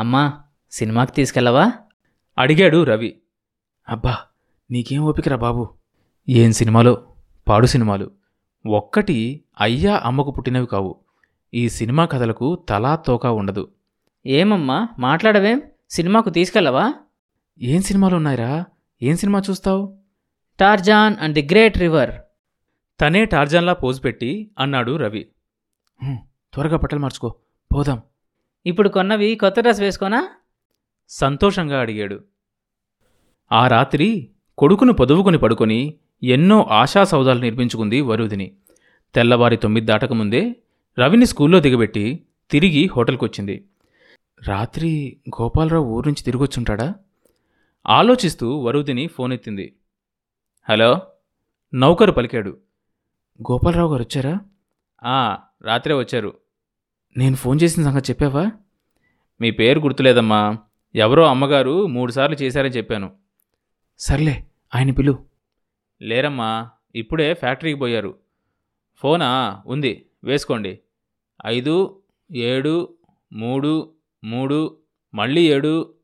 అమ్మా సినిమాకి తీసుకెళ్ళవా? అడిగాడు రవి. అబ్బా నీకేం ఓపికరా బాబు? ఏం సినిమాలో? పాడు సినిమాలు. ఒక్కటి అయ్యా అమ్మకు పుట్టినవి కావు. ఈ సినిమా కథలకు తలా తోకా ఉండదు. ఏమమ్మా మాట్లాడవేం? సినిమాకు తీసుకెళ్ళవా? ఏం సినిమాలు ఉన్నాయిరా? ఏం సినిమా చూస్తావు? Tarzan and the great river. తనే టార్జాన్లా పోజు పెట్టి అన్నాడు రవి. "హ్మ్, త్వరగా బట్టలు మార్చుకో. పోదాం. ఇప్పుడు కొన్నవి కొత్త డ్రెస్ వేసుకోనా? సంతోషంగా అడిగాడు. ఆ రాత్రి కొడుకును పొదువుకుని పడుకొని ఎన్నో ఆశాసౌదాలు నిర్మించుకుంది వరుదిని తెల్లవారి తొమ్మిది దాటకముందే రవిని స్కూల్లో దిగబెట్టి తిరిగి హోటల్కొచ్చింది. రాత్రి గోపాలరావు ఊరు నుంచి తిరిగొచ్చుంటాడా? ఆలోచిస్తూ వరుదిని ఫోన్ ఎత్తింది హలో? నౌకరు పలికాడు. గోపాలరావు గారు వచ్చారా రాత్రే వచ్చారు. నేను ఫోన్ చేసిన సంగతి చెప్పావా? మీ పేరు గుర్తులేదమ్మా. ఎవరో అమ్మగారు మూడుసార్లు చేశారని చెప్పాను. సర్లే ఆయన పిలు. లేరమ్మా ఇప్పుడే ఫ్యాక్టరీకి పోయారు. ఫోనా? ఉంది వేసుకోండి. ఐదు ఏడు మూడు మూడు మళ్ళీ ఏడు.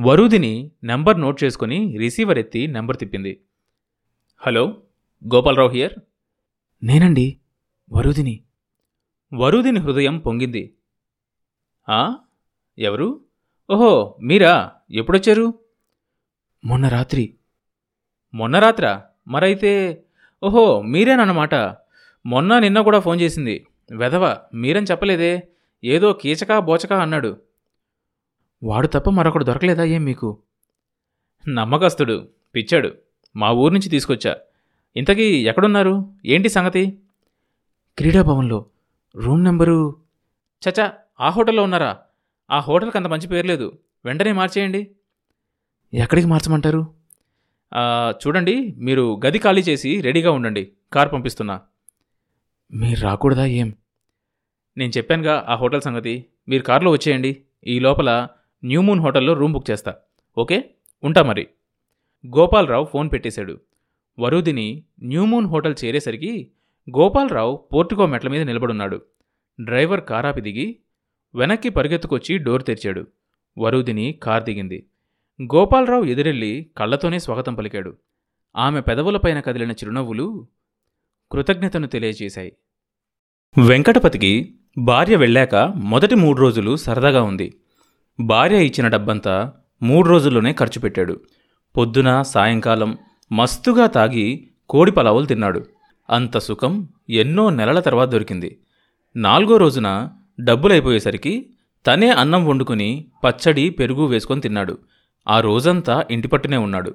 వరుదిని నెంబర్ నోట్ చేసుకుని రిసీవర్ ఎత్తి నెంబర్ తిప్పింది. Hello Gopalarao here? నేనండి వరుదిని. వరుదిని హృదయం పొంగింది. ఆ? ఎవరు? ఓహో మీరా? ఎప్పుడొచ్చారు? మొన్న రాత్రి. మొన్న రాత్రా? మరైతే ఓహో మీరేనన్నమాట. మొన్న నిన్న కూడా ఫోన్ చేసింది. వెధవ మీరని చెప్పలేదే. ఏదో కీచకా బోచకా అన్నాడు. వాడు తప్ప మరొకడు దొరకలేదా ఏం మీకు? నమ్మకస్తుడు పిచ్చాడు. మా ఊరు నుంచి తీసుకొచ్చా. ఇంతకీ ఎక్కడున్నారు? ఏంటి సంగతి? క్రీడాభవన్లో. Room number? చచా ఆ హోటల్లో ఉన్నారా? ఆ హోటల్కి అంత మంచి పేరు లేదు. వెంటనే మార్చేయండి. ఎక్కడికి మార్చమంటారు? చూడండి మీరు గది ఖాళీ చేసి రెడీగా ఉండండి. కార్ పంపిస్తున్నా. మీరు రాకూడదా ఏం? నేను చెప్పానుగా ఆ హోటల్ సంగతి. మీరు కార్లో వచ్చేయండి. ఈ లోపల న్యూ మూన్ హోటల్లో రూమ్ బుక్ చేస్తా. ఓకే? ఉంటా మరి. గోపాలరావు ఫోన్ పెట్టేశాడు. వరుదిని న్యూ మూన్ హోటల్ చేరేసరికి గోపాలరావు పోర్టుకో మెట్ల మీద నిలబడున్నాడు. డ్రైవర్ కారాపి దిగి వెనక్కి పరిగెత్తుకొచ్చి డోర్ తెరిచాడు. వరుదిని కార్ దిగింది. గోపాలరావు ఎదురెళ్ళి కళ్ళతోనే స్వాగతం పలికాడు. ఆమె పెదవులపైన కదిలిన చిరునవ్వులు కృతజ్ఞతను తెలియజేశాయి. వెంకటపతికి భార్య వెళ్ళాక మొదటి మూడు రోజులు సరదాగా ఉంది. భార్య ఇచ్చిన డబ్బంతా మూడు రోజుల్లోనే ఖర్చు పెట్టాడు. పొద్దున సాయంకాలం మస్తుగా తాగి కోడి పలావులు తిన్నాడు. అంత సుఖం ఎన్నో నెలల తర్వాత దొరికింది. నాలుగో రోజున డబ్బులైపోయేసరికి తనే అన్నం వండుకుని పచ్చడి పెరుగు వేసుకొని తిన్నాడు. ఆ రోజంతా ఇంటి పట్టునే ఉన్నాడు.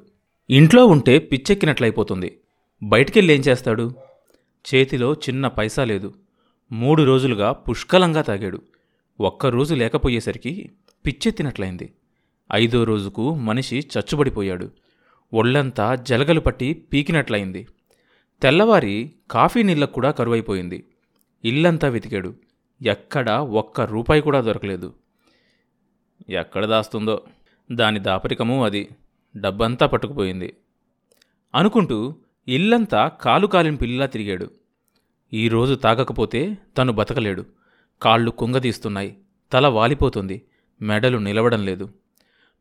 ఇంట్లో ఉంటే పిచ్చెక్కినట్లయిపోతుంది బయటికెళ్ళి ఏం చేస్తాడు? చేతిలో చిన్న పైసా లేదు. మూడు రోజులుగా పుష్కలంగా తాగాడు. ఒక్కరోజు లేకపోయేసరికి పిచ్చెత్తినట్లయింది ఐదో రోజుకు మనిషి చచ్చుబడిపోయాడు. ఒళ్ళంతా జలగలు పట్టి పీకినట్లయింది తెల్లవారి కాఫీ నీళ్ళకు కూడా కరువైపోయింది. ఇల్లంతా వెతికాడు. ఎక్కడా ఒక్క రూపాయి కూడా దొరకలేదు. ఎక్కడ దాస్తుందో? దాని దాపరికము అది. డబ్బంతా పట్టుకుపోయింది. అనుకుంటూ ఇల్లంతా కాలు కాలిన పిల్లిలా తిరిగాడు. ఈరోజు తాగకపోతే తను బతకలేడు. కాళ్ళు కుంగదీస్తున్నాయి. తల వాలిపోతుంది. మెడలు నిలవడం లేదు.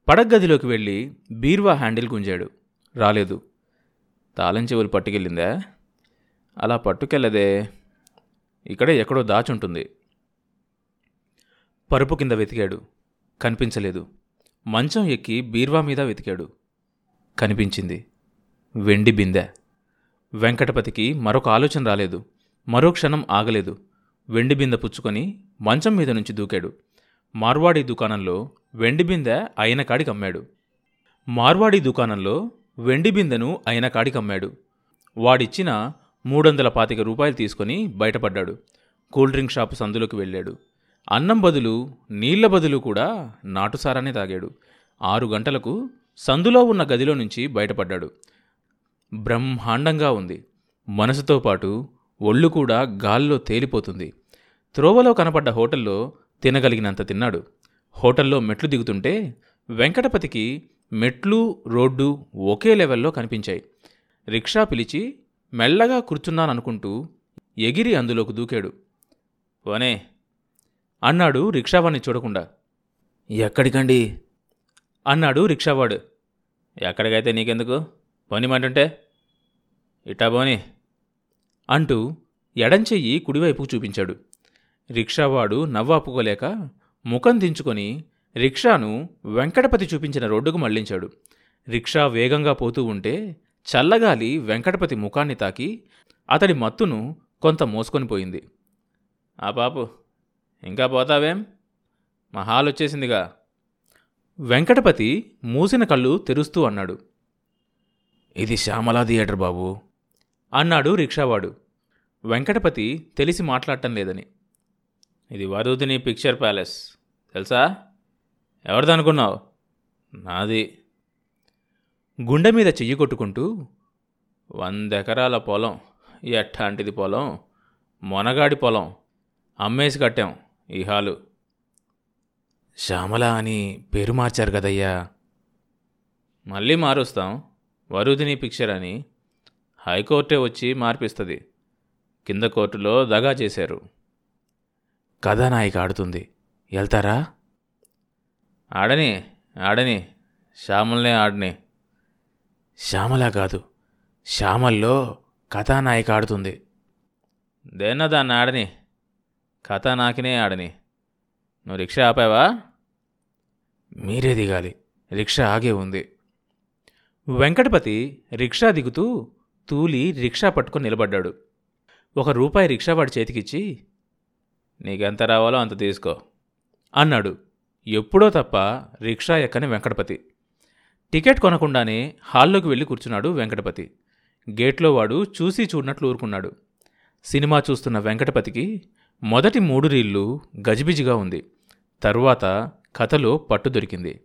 పడగ్గదిలోకి వెళ్ళి బీర్వా హ్యాండిల్ గుంజాడు. రాలేదు. తాళం చెవులు పట్టుకెళ్ళిందా? అలా పట్టుకెళ్ళదే. ఇక్కడే ఎక్కడో దాచుంటుంది. పరుపు కింద వెతికాడు. కనిపించలేదు. మంచం ఎక్కి బీర్వా మీద వెతికాడు. కనిపించింది. వెండి బిందె. వెంకటపతికి మరొక ఆలోచన రాలేదు. మరో క్షణం ఆగలేదు. వెండి బిందె పుచ్చుకొని మంచం మీద నుంచి దూకాడు. మార్వాడి దుకాణంలో వెండి బిందె అయిన కాడికి అమ్మాడు. మార్వాడి దుకాణంలో వెండి బిందెను ఆయన కాడికమ్మాడు వాడిచ్చిన మూడొందల పాతిక రూపాయలు తీసుకొని బయటపడ్డాడు. కూల్ డ్రింక్ షాపు సందులోకి వెళ్ళాడు. అన్నం బదులు నీళ్ళ బదులు కూడా నాటుసారానే తాగాడు. ఆరు గంటలకు సందులో ఉన్న గదిలో నుంచి బయటపడ్డాడు. బ్రహ్మాండంగా ఉంది. మనసుతో పాటు ఒళ్ళు కూడా గాల్లో తేలిపోతుంది. త్రోవలో కనపడ్డ హోటల్లో తినగలిగినంత తిన్నాడు. హోటల్లో మెట్లు దిగుతుంటే వెంకటపతికి మెట్లు రోడ్డు ఒకే లెవెల్లో కనిపించాయి. రిక్షా పిలిచి మెల్లగా కూర్చున్నాననుకుంటూ ఎగిరి అందులోకి దూకాడు. వనే అన్నాడు రిక్షావాణ్ణి చూడకుండా. ఎక్కడికండి? అన్నాడు రిక్షావాడు. ఎక్కడికైతే నీకెందుకు? పోనిమంటుంటే ఇట్టా పోని అంటూ ఎడంచెయ్యి కుడివైపుకు చూపించాడు. రిక్షావాడు నవ్వాపుకోలేక ముఖం దించుకొని రిక్షాను వెంకటపతి చూపించిన రోడ్డుకు మళ్ళించాడు. రిక్షా వేగంగా పోతూ ఉంటే చల్లగాలి వెంకటపతి ముఖాన్ని తాకి అతడి మత్తును కొంత మోసుకొని పోయింది. ఆ పాపు ఇంకా పోతావేం? మా హాల్ వచ్చేసిందిగా. వెంకటపతి మూసిన కళ్ళు తెరుస్తూ అన్నాడు. ఇది శ్యామలా థియేటర్ బాబు అన్నాడు రిక్షావాడు. వెంకటపతి తెలిసి మాట్లాడటం లేదని. ఇది వరుదిని పిక్చర్ ప్యాలెస్ తెలుసా? ఎవరిదనుకున్నావు? నాది. గుండె మీద చెయ్యి కొట్టుకుంటూ వందెకరాల పొలం ఎట్టాంటిది పొలం? మొనగాడి పొలం అమ్మేసి కట్టాం ఈ హాలు. శ్యామల అని పేరు మార్చారు కదయ్యా. మళ్ళీ మారుస్తాం వరుదిని పిక్చర్ అని హైకోర్టే వచ్చి మార్పిస్తుంది. కింద కోర్టులో దగా చేశారు. కథానాయిక ఆడుతుంది. వెళ్తారా ఆడని ఆడని శ్యామల్నే ఆడని. శ్యామల కాదు శ్యామల్లో కథానాయిక ఆడుతుంది. దేన్న దాన్ని ఆడని కథానాకినే ఆడని. నువ్వు రిక్షా ఆపావా? మీరే దిగాలి రిక్షా ఆగే ఉంది. వెంకటపతి రిక్షా దిగుతూ తూలి రిక్షా పట్టుకొని నిలబడ్డాడు. ఒక రూపాయి రిక్షావాడి చేతికిచ్చి నీకెంత రావాలో అంత తీసుకో అన్నాడు. ఎప్పుడో తప్ప రిక్షా ఎక్కని వెంకటపతి. టికెట్ కొనకుండానే హాల్లోకి వెళ్ళి కూర్చున్నాడు వెంకటపతి. గేట్లో వాడు చూసి చూడనట్లు ఊరుకున్నాడు. సినిమా చూస్తున్న వెంకటపతికి మొదటి మూడు రీళ్ళు గజిబిజిగా ఉంది. తరువాత కథలో పట్టు దొరికింది.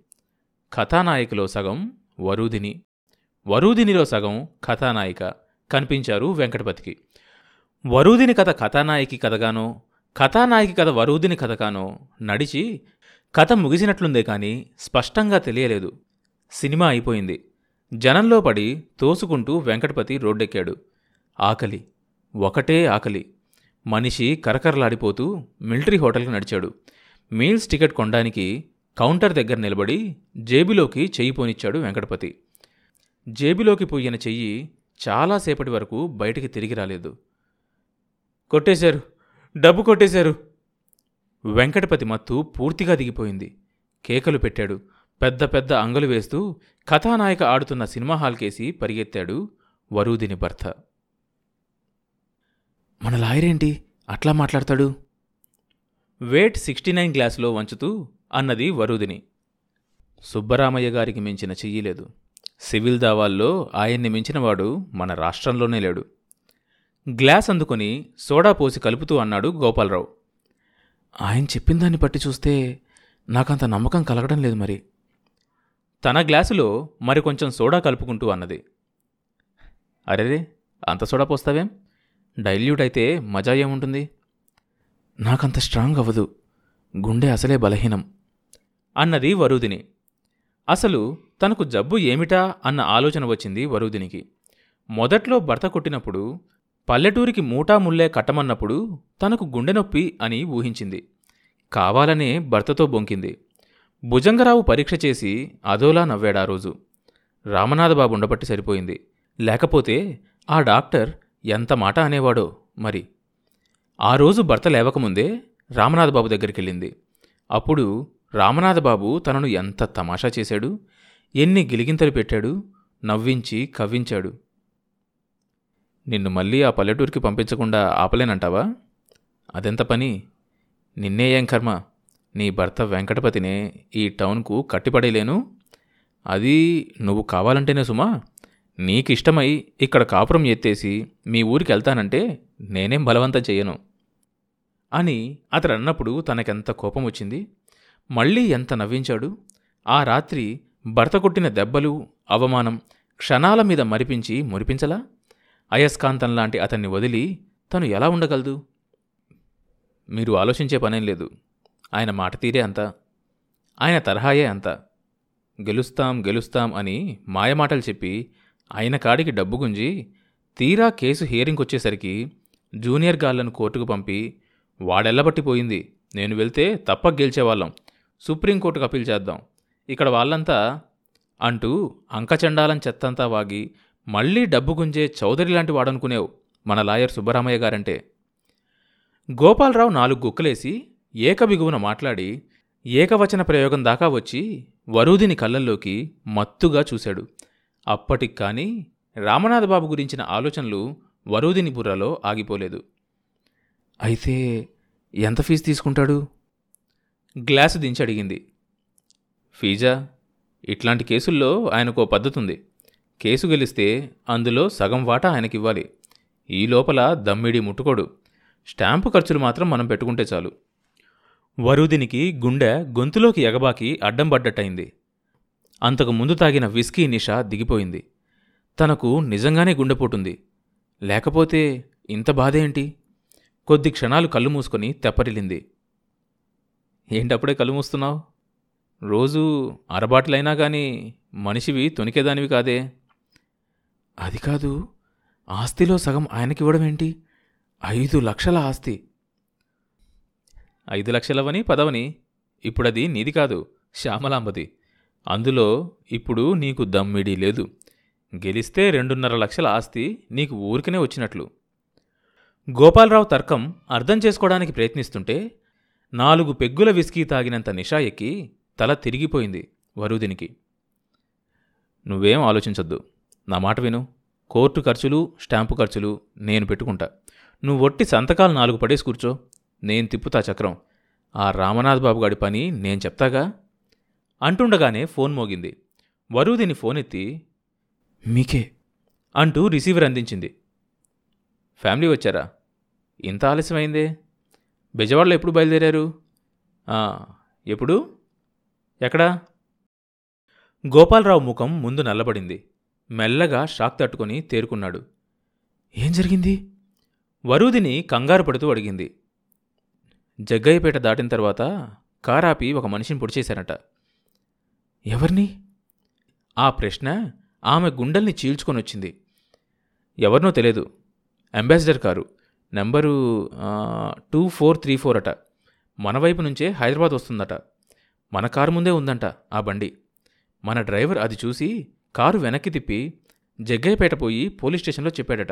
కథానాయికలో సగం వరూదిని వరూదినిలో సగం కథానాయిక కనిపించారు వెంకటపతికి. వరూదిని కథ కథానాయకి కథగానో కథానాయకి కథ వరూదిని కథగానో నడిచి కథ ముగిసినట్లుందే కానీ స్పష్టంగా తెలియలేదు. సినిమా అయిపోయింది. జనంలో పడి తోసుకుంటూ వెంకటపతి రోడ్డెక్కాడు. ఆకలి. ఒకటే ఆకలి. మనిషి కరకరలాడిపోతూ మిలిటరీ హోటల్కి నడిచాడు. మీల్స్ టికెట్ కొనడానికి కౌంటర్ దగ్గర నిలబడి జేబులోకి చెయ్యి పోనిచ్చాడు వెంకటపతి. జేబులోకి పోయిన చెయ్యి చాలాసేపటి వరకు బయటికి తిరిగి రాలేదు. కొట్టేశారు. డబ్బు కొట్టేశారు. వెంకటపతి మత్తు పూర్తిగా దిగిపోయింది. కేకలు పెట్టాడు. పెద్ద పెద్ద అంగలు వేస్తూ కథానాయక ఆడుతున్న సినిమా హాల్కేసి పరిగెత్తాడు వరూదిని భర్త. మన లాయరేంటి? అట్లా మాట్లాడతాడు? వేట్ సిక్స్టీ నైన్ గ్లాసులో వంచుతూ అన్నది వరూదిని. సుబ్బరామయ్య గారికి మించిన చెయ్యలేదు సివిల్ దావాల్లో ఆయన్ని మించినవాడు మన రాష్ట్రంలోనే లేడు. గ్లాస్ అందుకొని సోడా పోసి కలుపుతూ అన్నాడు గోపాలరావు. ఆయన చెప్పిన దాన్ని బట్టి చూస్తే నాకంత నమ్మకం కలగడం లేదు మరి. తన గ్లాసులో మరి కొంచెం సోడా కలుపుకుంటూ అన్నది. అరెరే అంత సోడా పోస్తావేం? డైల్యూట్ అయితే మజా ఏముంటుంది? నాకంత స్ట్రాంగ్ అవ్వదు. గుండె అసలే బలహీనం అన్నది వరుదిని. అసలు తనకు జబ్బు ఏమిటా అన్న ఆలోచన వచ్చింది వరుదినికి. మొదట్లో భర్త కొట్టినప్పుడు పల్లెటూరికి మూటా ముల్లే కట్టమన్నప్పుడు తనకు గుండె నొప్పి అని ఊహించింది. కావాలనే భర్తతో బొంకింది. భుజంగరావు పరీక్ష చేసి అదోలా నవ్వాడా రోజు. రామనాథబాబు ఉండబట్టి సరిపోయింది. లేకపోతే ఆ డాక్టర్ ఎంత మాట అనేవాడో మరి. ఆ రోజు భర్త లేవకముందే రామనాథబాబు దగ్గరికెళ్ళింది. అప్పుడు రామనాథబాబు తనను ఎంత తమాషా చేశాడు? ఎన్ని గిలిగింతలు పెట్టాడు? నవ్వించి కవ్వించాడు. నిన్ను మళ్ళీ ఆ పల్లెటూరికి పంపించకుండా ఆపలేనంటావా? అదెంత పని? నిన్నే ఏం కర్మ? నీ భర్త వెంకటపతినే ఈ టౌన్కు కట్టిపడేలేను? అది నువ్వు కావాలంటేనే సుమా. నీకిష్టమై ఇక్కడ కాపురం ఎత్తేసి మీ ఊరికి వెళ్తానంటే నేనేం బలవంతం చెయ్యను. అని అతడు అన్నప్పుడు తనకెంత కోపం వచ్చింది మళ్ళీ ఎంత నవ్వించాడు? ఆ రాత్రి భర్త కొట్టిన దెబ్బలు అవమానం క్షణాల మీద మరిపించి మురిపించలా? అయస్కాంతం లాంటి అతన్ని వదిలి తను ఎలా ఉండగలదు? మీరు ఆలోచించే పనేం లేదు. ఆయన మాట తీరే అంత. ఆయన తరహాయే అంత. గెలుస్తాం గెలుస్తాం అని మాయమాటలు చెప్పి ఆయన కాడికి డబ్బు గుంజి తీరా కేసు హియరింగ్ వచ్చేసరికి జూనియర్ గాళ్ళను కోర్టుకు పంపి వాడెల్లబట్టిపోయింది నేను వెళ్తే తప్పక గెలిచేవాళ్ళం. సుప్రీంకోర్టుకు అప్పీల్ చేద్దాం. ఇక్కడ వాళ్ళంతా అంటూ అంకచండాలం చెత్తంతా వాగి మళ్ళీ డబ్బు గుంజే చౌదరి లాంటి వాడనుకునేవు మన లాయర్ సుబ్బరామయ్య గారంటే. గోపాలరావు నాలుగు గుక్కలేసి ఏకబిగువున మాట్లాడి ఏకవచన ప్రయోగం దాకా వచ్చి వరూదిని కళ్ళల్లోకి మత్తుగా చూశాడు. అప్పటికి కానీ రామనాథబాబు గురించిన ఆలోచనలు వరూదిని బుర్రలో ఆగిపోలేదు. అయితే ఎంత ఫీజు తీసుకుంటాడు? గ్లాసు దించి అడిగింది. ఫీజా? ఇట్లాంటి కేసుల్లో ఆయనకు పద్ధతి ఉంది కేసు గెలిస్తే అందులో సగం వాటా ఆయనకివ్వాలి. ఈ లోపల దమ్మిడి ముట్టుకోడు. స్టాంపు ఖర్చులు మాత్రం మనం పెట్టుకుంటే చాలు. వరుదినికి గుండె గొంతులోకి ఎగబాకి అడ్డం పడ్డట్టయింది. అంతకు ముందు తాగిన విస్కీ నిష దిగిపోయింది. తనకు నిజంగానే గుండెపోటుంది లేకపోతే ఇంత బాధేంటి? కొద్ది క్షణాలు కళ్ళు మూసుకొని తెప్పరిల్లింది. ఏంటప్పుడే కళ్ళు మూస్తున్నావు? రోజు అరబాట్లైనా గాని మనిషివి తొనికేదానివి కాదే. అది కాదు ఆస్తిలో సగం ఆయనకివ్వడం ఏంటి ఐదు లక్షల ఆస్తి. ఐదు లక్షలవని పదవని ఇప్పుడది నీది కాదు శ్యామలాంబది. అందులో ఇప్పుడు నీకు దమ్మిడి లేదు. గెలిస్తే రెండున్నర లక్షల ఆస్తి నీకు ఊరికనే వచ్చినట్లు. గోపాలరావు తర్కం అర్థం చేసుకోవడానికి ప్రయత్నిస్తుంటే నాలుగు పెగ్గుల విస్కీ తాగినంత నిషా ఎక్కి తల తిరిగిపోయింది వరుదినికి. నువ్వేం ఆలోచించొద్దు. నా మాట విను. కోర్టు ఖర్చులు స్టాంపు ఖర్చులు నేను పెట్టుకుంటా. నువ్వు ఒట్టి సంతకాలు నాలుగు పడేసి కూర్చో. నేను తిప్పుతా చక్రం. ఆ రామనాథ్ బాబు గాడి పని నేను చెప్తాగా? అంటుండగానే ఫోన్ మోగింది. వరుదిని ఫోన్ ఎత్తి మీకే అంటూ రిసీవర్ అందించింది. ఫ్యామిలీ వచ్చారా? ఇంత ఆలస్యమైందే? బెజవాడలో ఎప్పుడు బయలుదేరారు? ఎప్పుడు? ఎక్కడా? గోపాలరావు ముఖం ముందు నల్లబడింది. మెల్లగా షాక్ తట్టుకొని తేరుకున్నాడు. ఏం జరిగింది? వరూదిని కంగారు పడుతూ అడిగింది. జగ్గయ్యపేట దాటిన తర్వాత కారాపి ఒక మనిషిని పొడిచేశారట. ఎవరిని? ఆ ప్రశ్న ఆమె గుండెల్ని చీల్చుకొని వచ్చింది ఎవరినో తెలియదు. Ambassador car. Number two four three four అట. మన వైపు నుంచే హైదరాబాద్ వస్తుందట. మన కారు ముందే ఉందంట ఆ బండి. మన డ్రైవర్ అది చూసి కారు వెనక్కి తిప్పి జగ్గయ్యపేట పోయి పోలీస్ స్టేషన్లో చెప్పాడట.